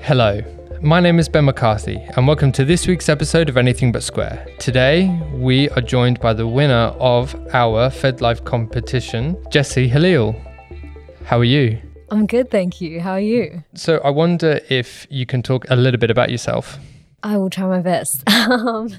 Hello, my name is Ben McCarthy, and welcome to this week's episode of Anything But Square. Today, we are joined by the winner of our Fed Live competition, Jessie Hillel. How are you? I'm good, thank you. How are you? So, I wonder if you can talk a little bit about yourself. I will try my best. um,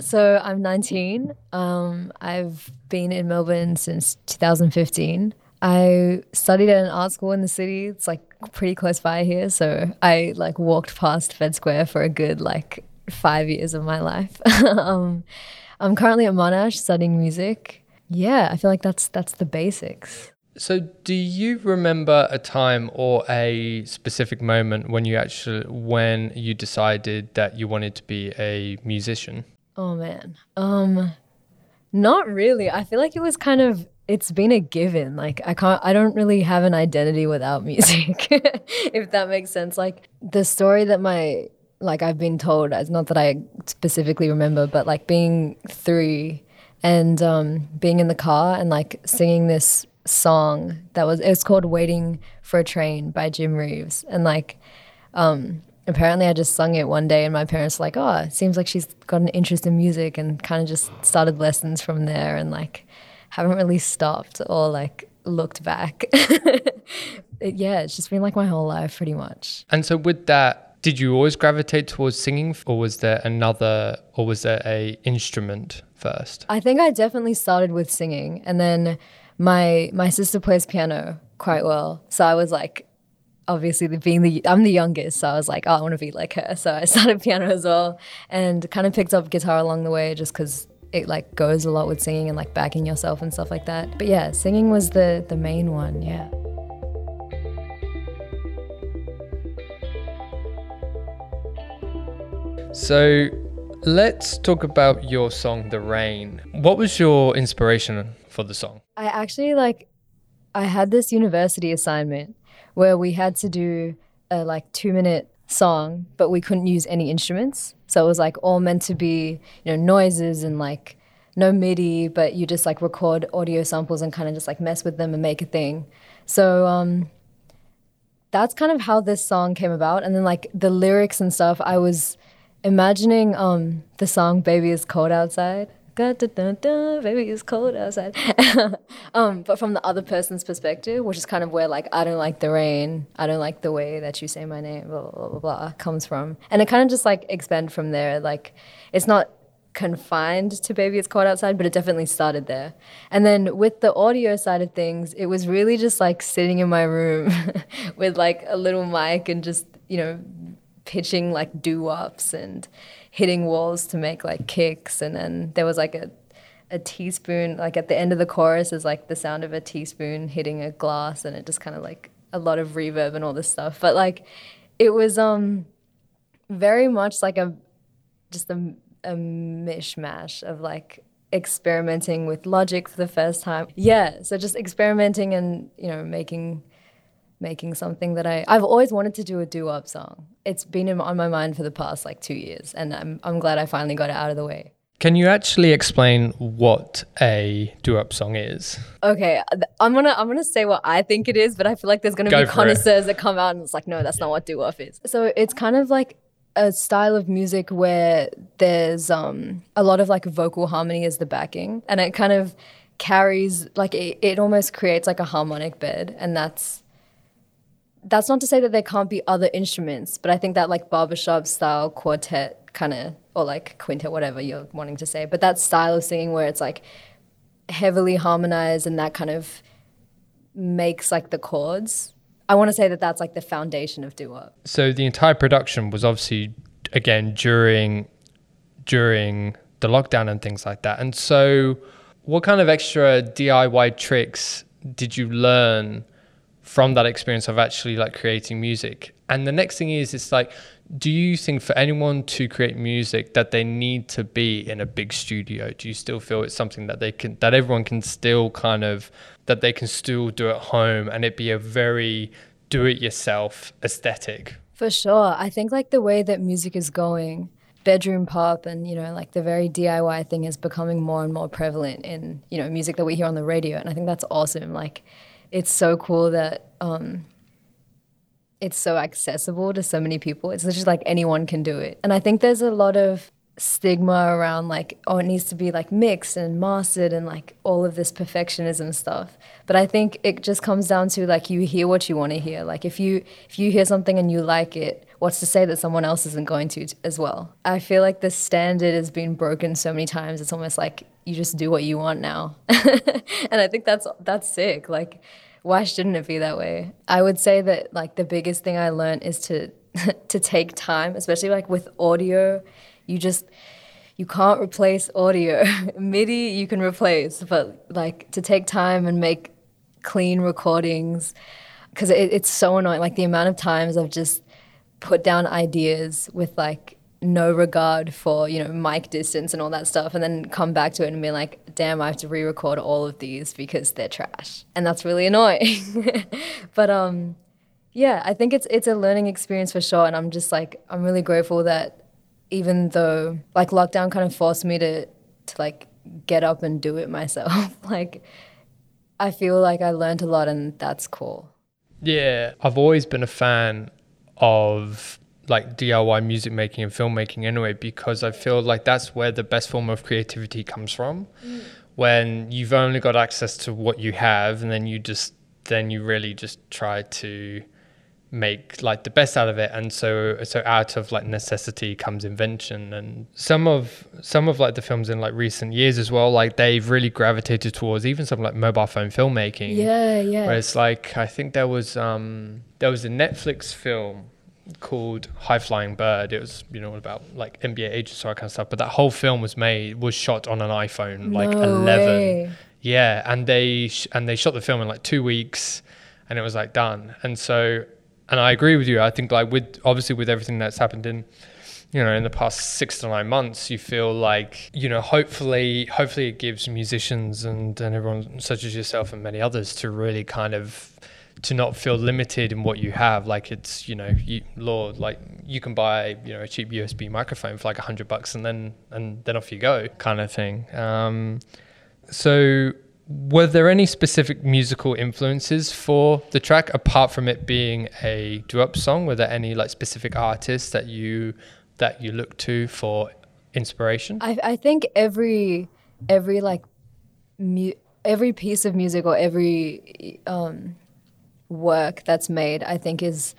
so, I'm 19. Um, I've been in Melbourne since 2015. I studied at an art school in the city. It's like pretty close by here, so I like walked past Fed Square for a good like five years of my life. um, I'm currently at Monash studying music. Yeah, I feel like that's that's the basics. So, do you remember a time or a specific moment when you actually when you decided that you wanted to be a musician? Oh man. Um not really. I feel like it was kind of it's been a given. Like I can't I don't really have an identity without music. if that makes sense. Like the story that my like I've been told, it's not that I specifically remember, but like being three and um, being in the car and like singing this song that was it's called Waiting for a Train by Jim Reeves. And like um, apparently I just sung it one day and my parents were like, Oh, it seems like she's got an interest in music and kind of just started lessons from there and like haven't really stopped or like looked back. it, yeah, it's just been like my whole life pretty much. And so with that, did you always gravitate towards singing or was there another or was there a instrument first? I think I definitely started with singing and then my my sister plays piano quite well. So I was like obviously the, being the I'm the youngest, so I was like, oh, I want to be like her. So I started piano as well, and kind of picked up guitar along the way, just because it like goes a lot with singing and like backing yourself and stuff like that. But yeah, singing was the the main one. Yeah. So let's talk about your song The Rain. What was your inspiration for the song? I actually like I had this university assignment where we had to do a like 2 minute song, but we couldn't use any instruments. So it was like all meant to be, you know, noises and like no MIDI, but you just like record audio samples and kind of just like mess with them and make a thing. So um, that's kind of how this song came about. And then like the lyrics and stuff, I was imagining um, the song "Baby It's Cold Outside." Baby it's cold outside. um, but from the other person's perspective, which is kind of where like I don't like the rain, I don't like the way that you say my name, blah blah blah, blah comes from, and it kind of just like expand from there. Like it's not confined to baby it's cold outside but it definitely started there and then with the audio side of things it was really just like sitting in my room with like a little mic and just you know pitching like doo-wops and hitting walls to make like kicks and then there was like a a teaspoon like at the end of the chorus is like the sound of a teaspoon hitting a glass and it just kind of like a lot of reverb and all this stuff. But like it was um very much like a just a, a mishmash of like experimenting with Logic for the first time. Yeah so just experimenting and you know making making something that I I've always wanted to do a doo-wop song. It's been in, on my mind for the past like 2 years and I'm I'm glad I finally got it out of the way. Can you actually explain what a doo-wop song is? Okay, I'm gonna I'm gonna say what I think it is, but I feel like there's gonna Go be connoisseurs it. that come out and it's like, no, that's not what doo-wop is. So it's kind of like a style of music where there's um, a lot of like vocal harmony as the backing, and it kind of carries like it, it almost creates like a harmonic bed, and that's that's not to say that there can't be other instruments, but I think that like barbershop style quartet kind of, or like quintet, whatever you're wanting to say, but that style of singing where it's like heavily harmonized and that kind of makes like the chords. I want to say that that's like the foundation of doo. So the entire production was obviously again during during the lockdown and things like that. And so, what kind of extra DIY tricks did you learn from that experience of actually like creating music. And the next thing is, it's like, do you think for anyone to create music that they need to be in a big studio? Do you still feel it's something that they can, that everyone can still kind of, that they can still do at home and it be a very do it yourself aesthetic? For sure. I think like the way that music is going, bedroom pop and you know like the very DIY thing is becoming more and more prevalent in you know music that we hear on the radio and I think that's awesome like it's so cool that um, it's so accessible to so many people. It's just like anyone can do it. And I think there's a lot of stigma around like oh it needs to be like mixed and mastered and like all of this perfectionism stuff but i think it just comes down to like you hear what you want to hear like if you if you hear something and you like it what's to say that someone else isn't going to as well i feel like the standard has been broken so many times it's almost like you just do what you want now and i think that's that's sick like why shouldn't it be that way i would say that like the biggest thing i learned is to to take time especially like with audio you just you can't replace audio. MIDI you can replace, but like to take time and make clean recordings because it, it's so annoying. Like the amount of times I've just put down ideas with like no regard for you know mic distance and all that stuff, and then come back to it and be like, damn, I have to re-record all of these because they're trash, and that's really annoying. but um, yeah, I think it's it's a learning experience for sure, and I'm just like I'm really grateful that even though like lockdown kind of forced me to to like get up and do it myself. like I feel like I learned a lot and that's cool. Yeah, I've always been a fan of like DIY music making and filmmaking anyway because I feel like that's where the best form of creativity comes from. Mm. When you've only got access to what you have and then you just then you really just try to make like the best out of it and so so out of like necessity comes invention and some of some of like the films in like recent years as well like they've really gravitated towards even some like mobile phone filmmaking yeah yeah where it's like i think there was um there was a netflix film called high flying bird it was you know about like nba agents all that kind of stuff but that whole film was made was shot on an iphone like no 11 way. yeah and they sh- and they shot the film in like two weeks and it was like done and so and I agree with you. I think like with obviously with everything that's happened in you know in the past six to nine months you feel like you know hopefully hopefully it gives musicians and, and everyone such as yourself and many others to really kind of to not feel limited in what you have. Like it's you know you lord like you can buy you know a cheap usb microphone for like a hundred bucks and then and then off you go kind of thing. Um, so were there any specific musical influences for the track apart from it being a doo-wop song? Were there any like specific artists that you that you look to for inspiration? I, I think every every like mu- every piece of music or every um, work that's made i think is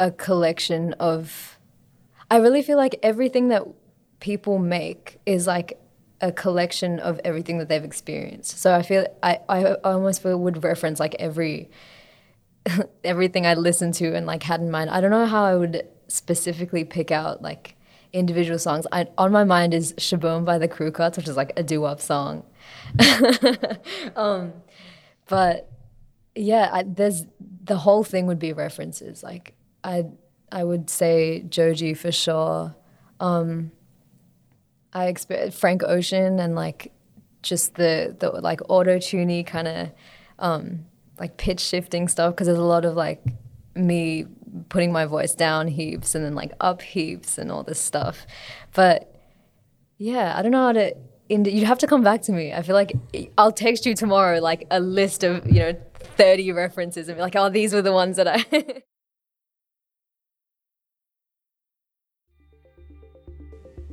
a collection of i really feel like everything that people make is like a collection of everything that they've experienced. So I feel I, I almost feel would reference like every everything I listened to and like had in mind. I don't know how I would specifically pick out like individual songs. I, on my mind is Sh-Boom by the Crew Cuts, which is like a doo-wop song. um, but yeah, I, there's the whole thing would be references. Like I I would say Joji for sure. Um, I experienced Frank Ocean and like just the the like auto tuney kind of um, like pitch shifting stuff because there's a lot of like me putting my voice down heaps and then like up heaps and all this stuff. But yeah, I don't know how to. you'd have to come back to me. I feel like I'll text you tomorrow like a list of you know thirty references and be like, oh, these were the ones that I.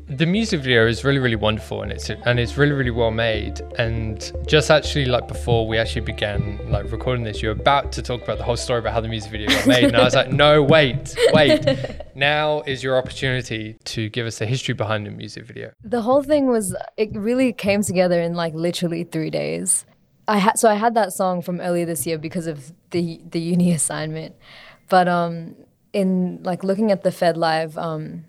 the music video is really really wonderful and it's and it's really really well made. And just actually like before we actually began like recording this you're about to talk about the whole story about how the music video got made. And i was like no wait wait. Now is your opportunity to give us the history behind the music video. The whole thing was it really came together in like literally three days i had so i had that song from earlier this year because of the the uni assignment but um in like looking at the fed live um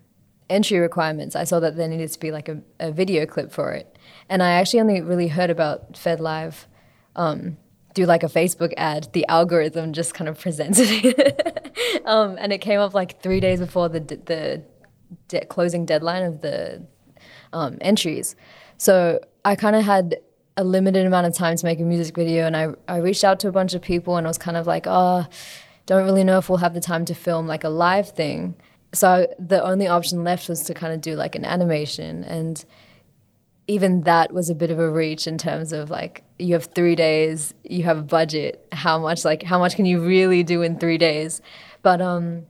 entry requirements, I saw that there needed to be like a, a video clip for it. And I actually only really heard about Fed Live um, through like a Facebook ad. The algorithm just kind of presented it. um, and it came up like three days before the, the de- closing deadline of the um, entries. So I kind of had a limited amount of time to make a music video. And I, I reached out to a bunch of people and I was kind of like, oh, don't really know if we'll have the time to film like a live thing so the only option left was to kind of do like an animation and even that was a bit of a reach in terms of like you have three days you have a budget how much like how much can you really do in three days But um,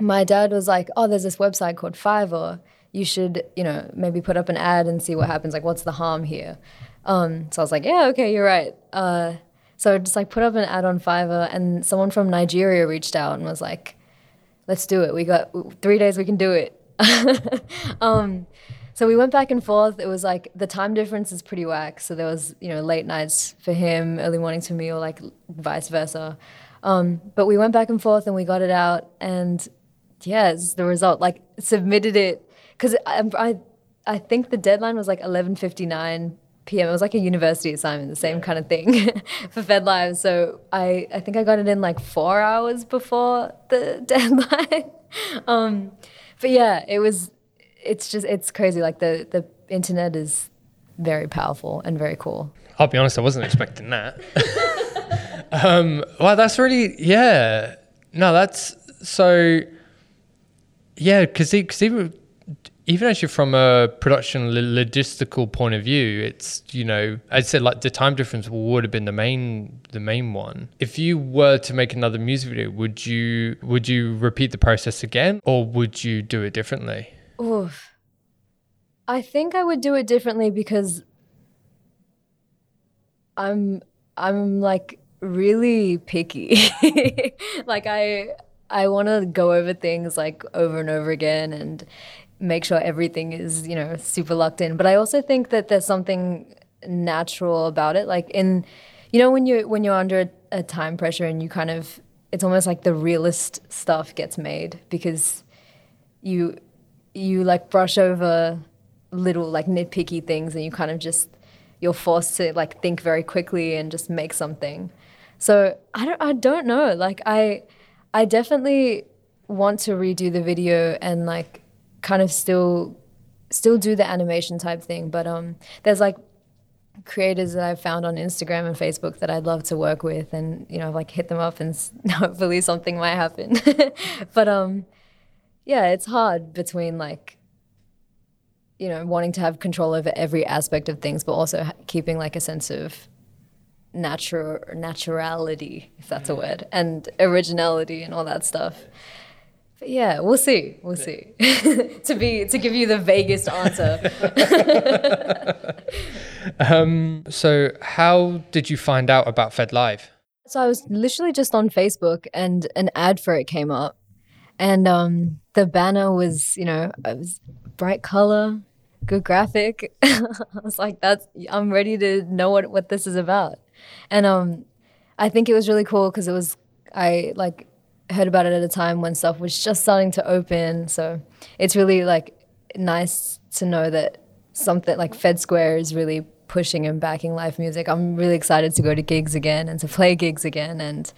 my dad was like, "Oh, there's this website called Fiverr. You should, you know, maybe put up an ad and see what happens. Like, what's the harm here?" Um, so I was like, "Yeah, okay, you're right." Uh, so I just like put up an ad on Fiverr, and someone from Nigeria reached out and was like, "Let's do it. We got three days. We can do it." um, so we went back and forth. It was like the time difference is pretty whack. So there was, you know, late nights for him, early mornings for me, or like vice versa. Um, but we went back and forth and we got it out. And yeah, the result. Like submitted it because I, I, I think the deadline was like 11:59 p.m. It was like a university assignment, the same kind of thing for Fed Live. So I, I think I got it in like four hours before the deadline. um, but yeah, it was it's just it's crazy. Like the the internet is very powerful and very cool. I'll be honest, I wasn't expecting that. um, well, that's really yeah. No, that's so. Yeah, because because even even actually from a production logistical point of view, it's you know I said like the time difference would have been the main the main one. If you were to make another music video, would you would you repeat the process again, or would you do it differently? Oof. I think I would do it differently because I'm I'm like really picky. like I I want to go over things like over and over again and make sure everything is, you know, super locked in. But I also think that there's something natural about it like in you know when you when you're under a, a time pressure and you kind of it's almost like the realist stuff gets made because you you like brush over little like nitpicky things and you kind of just you're forced to like think very quickly and just make something. So I don't I don't know. Like I I definitely want to redo the video and like kind of still still do the animation type thing, but um there's like creators that I've found on Instagram and Facebook that I'd love to work with and you know like hit them up and hopefully something might happen. but um yeah, it's hard between like you know wanting to have control over every aspect of things, but also keeping like a sense of natural naturality, if that's a word, and originality and all that stuff. But yeah, we'll see. We'll see. to be to give you the vaguest answer. um, so, how did you find out about Fed Live? So I was literally just on Facebook, and an ad for it came up, and um, the banner was, you know, it was bright color, good graphic. I was like, that's I'm ready to know what what this is about. And um, I think it was really cool because it was I like heard about it at a time when stuff was just starting to open. So it's really like nice to know that something like Fed Square is really pushing and backing live music. I'm really excited to go to gigs again and to play gigs again and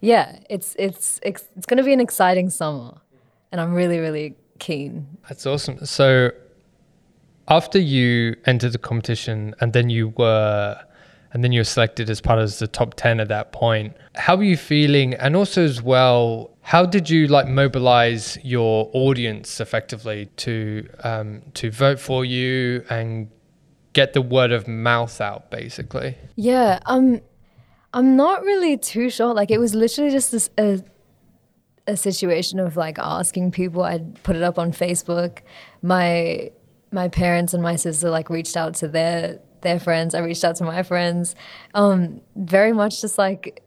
yeah, it's it's it's, it's going to be an exciting summer, and I'm really really keen. That's awesome. So, after you entered the competition, and then you were, and then you were selected as part of the top ten at that point. How were you feeling? And also as well, how did you like mobilize your audience effectively to um, to vote for you and get the word of mouth out, basically? Yeah. Um I'm not really too sure. Like it was literally just this a, a situation of like asking people. I'd put it up on Facebook. My my parents and my sister like reached out to their their friends. I reached out to my friends. Um, very much just like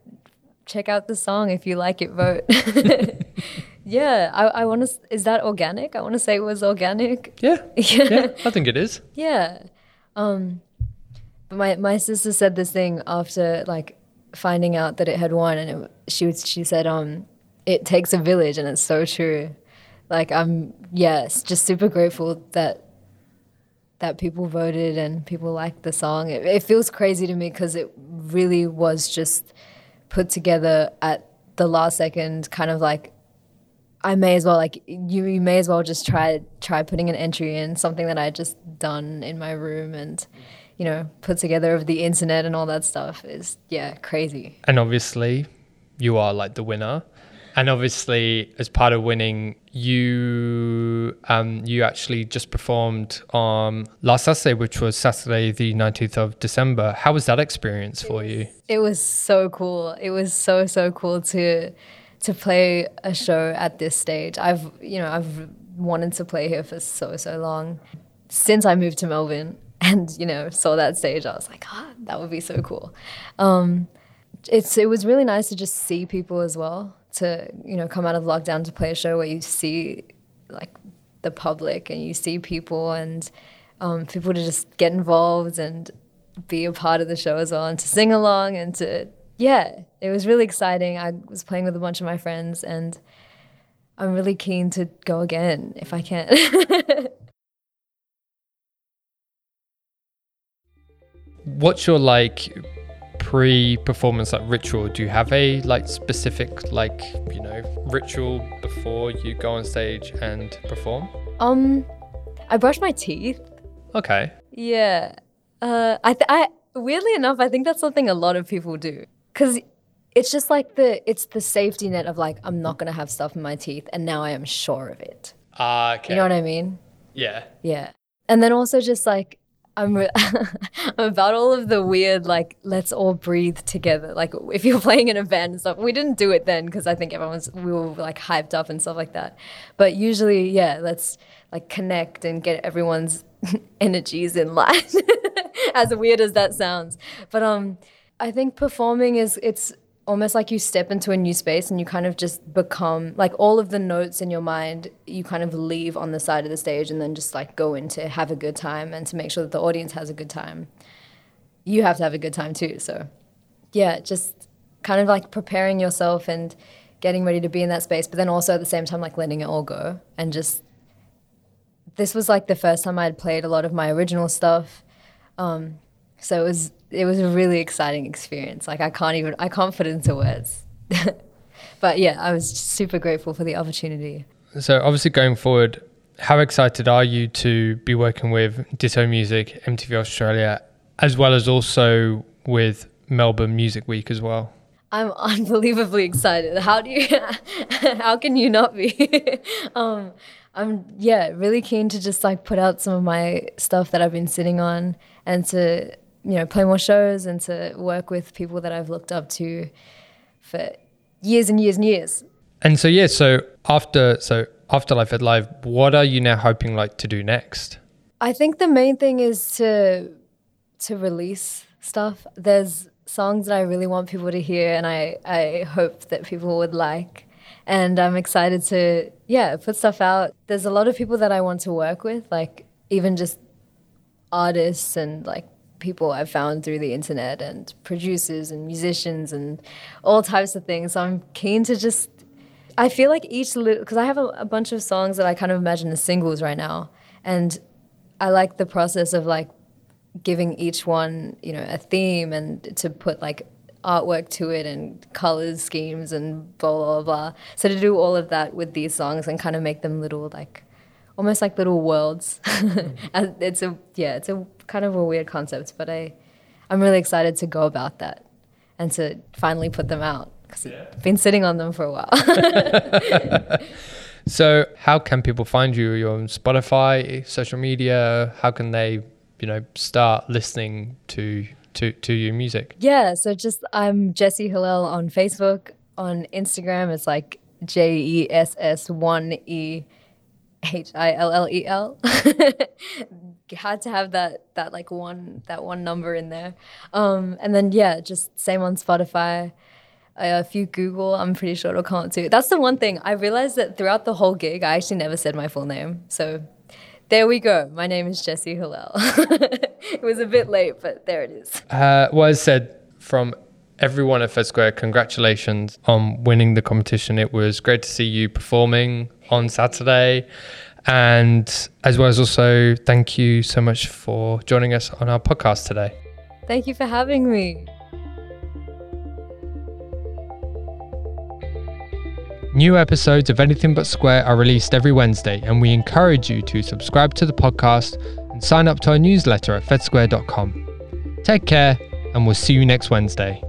check out the song if you like it, vote. yeah, I, I want to. Is that organic? I want to say it was organic. Yeah, yeah, yeah, I think it is. Yeah, um, but my my sister said this thing after like finding out that it had won, and it, she was, she said, um, it takes a village, and it's so true. Like I'm, yes, just super grateful that that people voted and people liked the song. It, it feels crazy to me because it really was just put together at the last second, kind of like I may as well like you, you may as well just try try putting an entry in something that I just done in my room and you know, put together of the internet and all that stuff is, yeah, crazy. And obviously, you are like the winner. And obviously, as part of winning, you um, you actually just performed on last Saturday, which was Saturday the nineteenth of December. How was that experience for you? It was so cool. It was so so cool to to play a show at this stage. I've you know I've wanted to play here for so so long since I moved to Melbourne and you know saw that stage. I was like, ah, oh, that would be so cool. Um, it's it was really nice to just see people as well. To you know come out of lockdown to play a show where you see like the public and you see people and um, people to just get involved and be a part of the show as well and to sing along and to yeah it was really exciting. I was playing with a bunch of my friends and i'm really keen to go again if i can. What's your like pre-performance like ritual do you have a like specific like you know ritual before you go on stage and perform? Um i brush my teeth. Okay. Yeah. Uh i th- i weirdly enough i think that's something a lot of people do. Because it's just like the it's the safety net of like i'm not gonna have stuff in my teeth and now i am sure of it. Uh, okay. You know what i mean? Yeah. Yeah. And then also just like I'm, I'm about all of the weird, like, let's all breathe together. Like, if you're playing in a band and stuff, we didn't do it then because I think everyone's, we were like hyped up and stuff like that. But usually, yeah, let's like connect and get everyone's energies in line, as weird as that sounds. But um, I think performing is, it's, almost like you step into a new space and you kind of just become like all of the notes in your mind you kind of leave on the side of the stage and then just like go in to have a good time and to make sure that the audience has a good time. You have to have a good time too so yeah just kind of like preparing yourself and getting ready to be in that space but then also at the same time like letting it all go and just this was like the first time i'd played a lot of my original stuff um, so it was it was a really exciting experience. Like I can't even I can't put into words. but yeah, I was super grateful for the opportunity. So obviously going forward, how excited are you to be working with Ditto Music, MTV Australia, as well as also with Melbourne Music Week as well? I'm unbelievably excited. How do you how can you not be? um, I'm yeah, really keen to just like put out some of my stuff that I've been sitting on and to you know, play more shows and to work with people that I've looked up to for years and years and years. And so yeah, so after so after Life at Live, what are you now hoping like to do next? I think the main thing is to to release stuff. There's songs that I really want people to hear and I, I hope that people would like. And I'm excited to yeah, put stuff out. There's a lot of people that I want to work with, like even just artists and like people I've found through the internet and producers and musicians and all types of things. So I'm keen to just, I feel like each little, because I have a, a bunch of songs that I kind of imagine as singles right now. And I like the process of like giving each one, you know, a theme and to put like artwork to it and colors schemes and blah blah blah. So to do all of that with these songs and kind of make them little like almost like little worlds. Mm. it's a yeah, it's a kind of a weird concept, but I I'm really excited to go about that and to finally put them out because yeah. I've been sitting on them for a while. so, how can people find you? You're on Spotify, social media. How can they, you know, start listening to to to your music? Yeah, so just I'm Jessie Hillel on Facebook. On Instagram, it's like J E S S one E H I L L E L. Had to have that that like one that one number in there, um, and then yeah, just same on Spotify. Uh, if you Google, I'm pretty sure it'll come up too. That's the one thing I realized that throughout the whole gig, I actually never said my full name. So there we go. My name is Jessie Hillel. it was a bit late, but there it is. Uh, well, as said, from everyone at Fed Square, congratulations on winning the competition. It was great to see you performing on Saturday. And as well as also, thank you so much for joining us on our podcast today. Thank you for having me. New episodes of Anything But Square are released every Wednesday, and we encourage you to subscribe to the podcast and sign up to our newsletter at fedsquare.com. Take care, and we'll see you next Wednesday.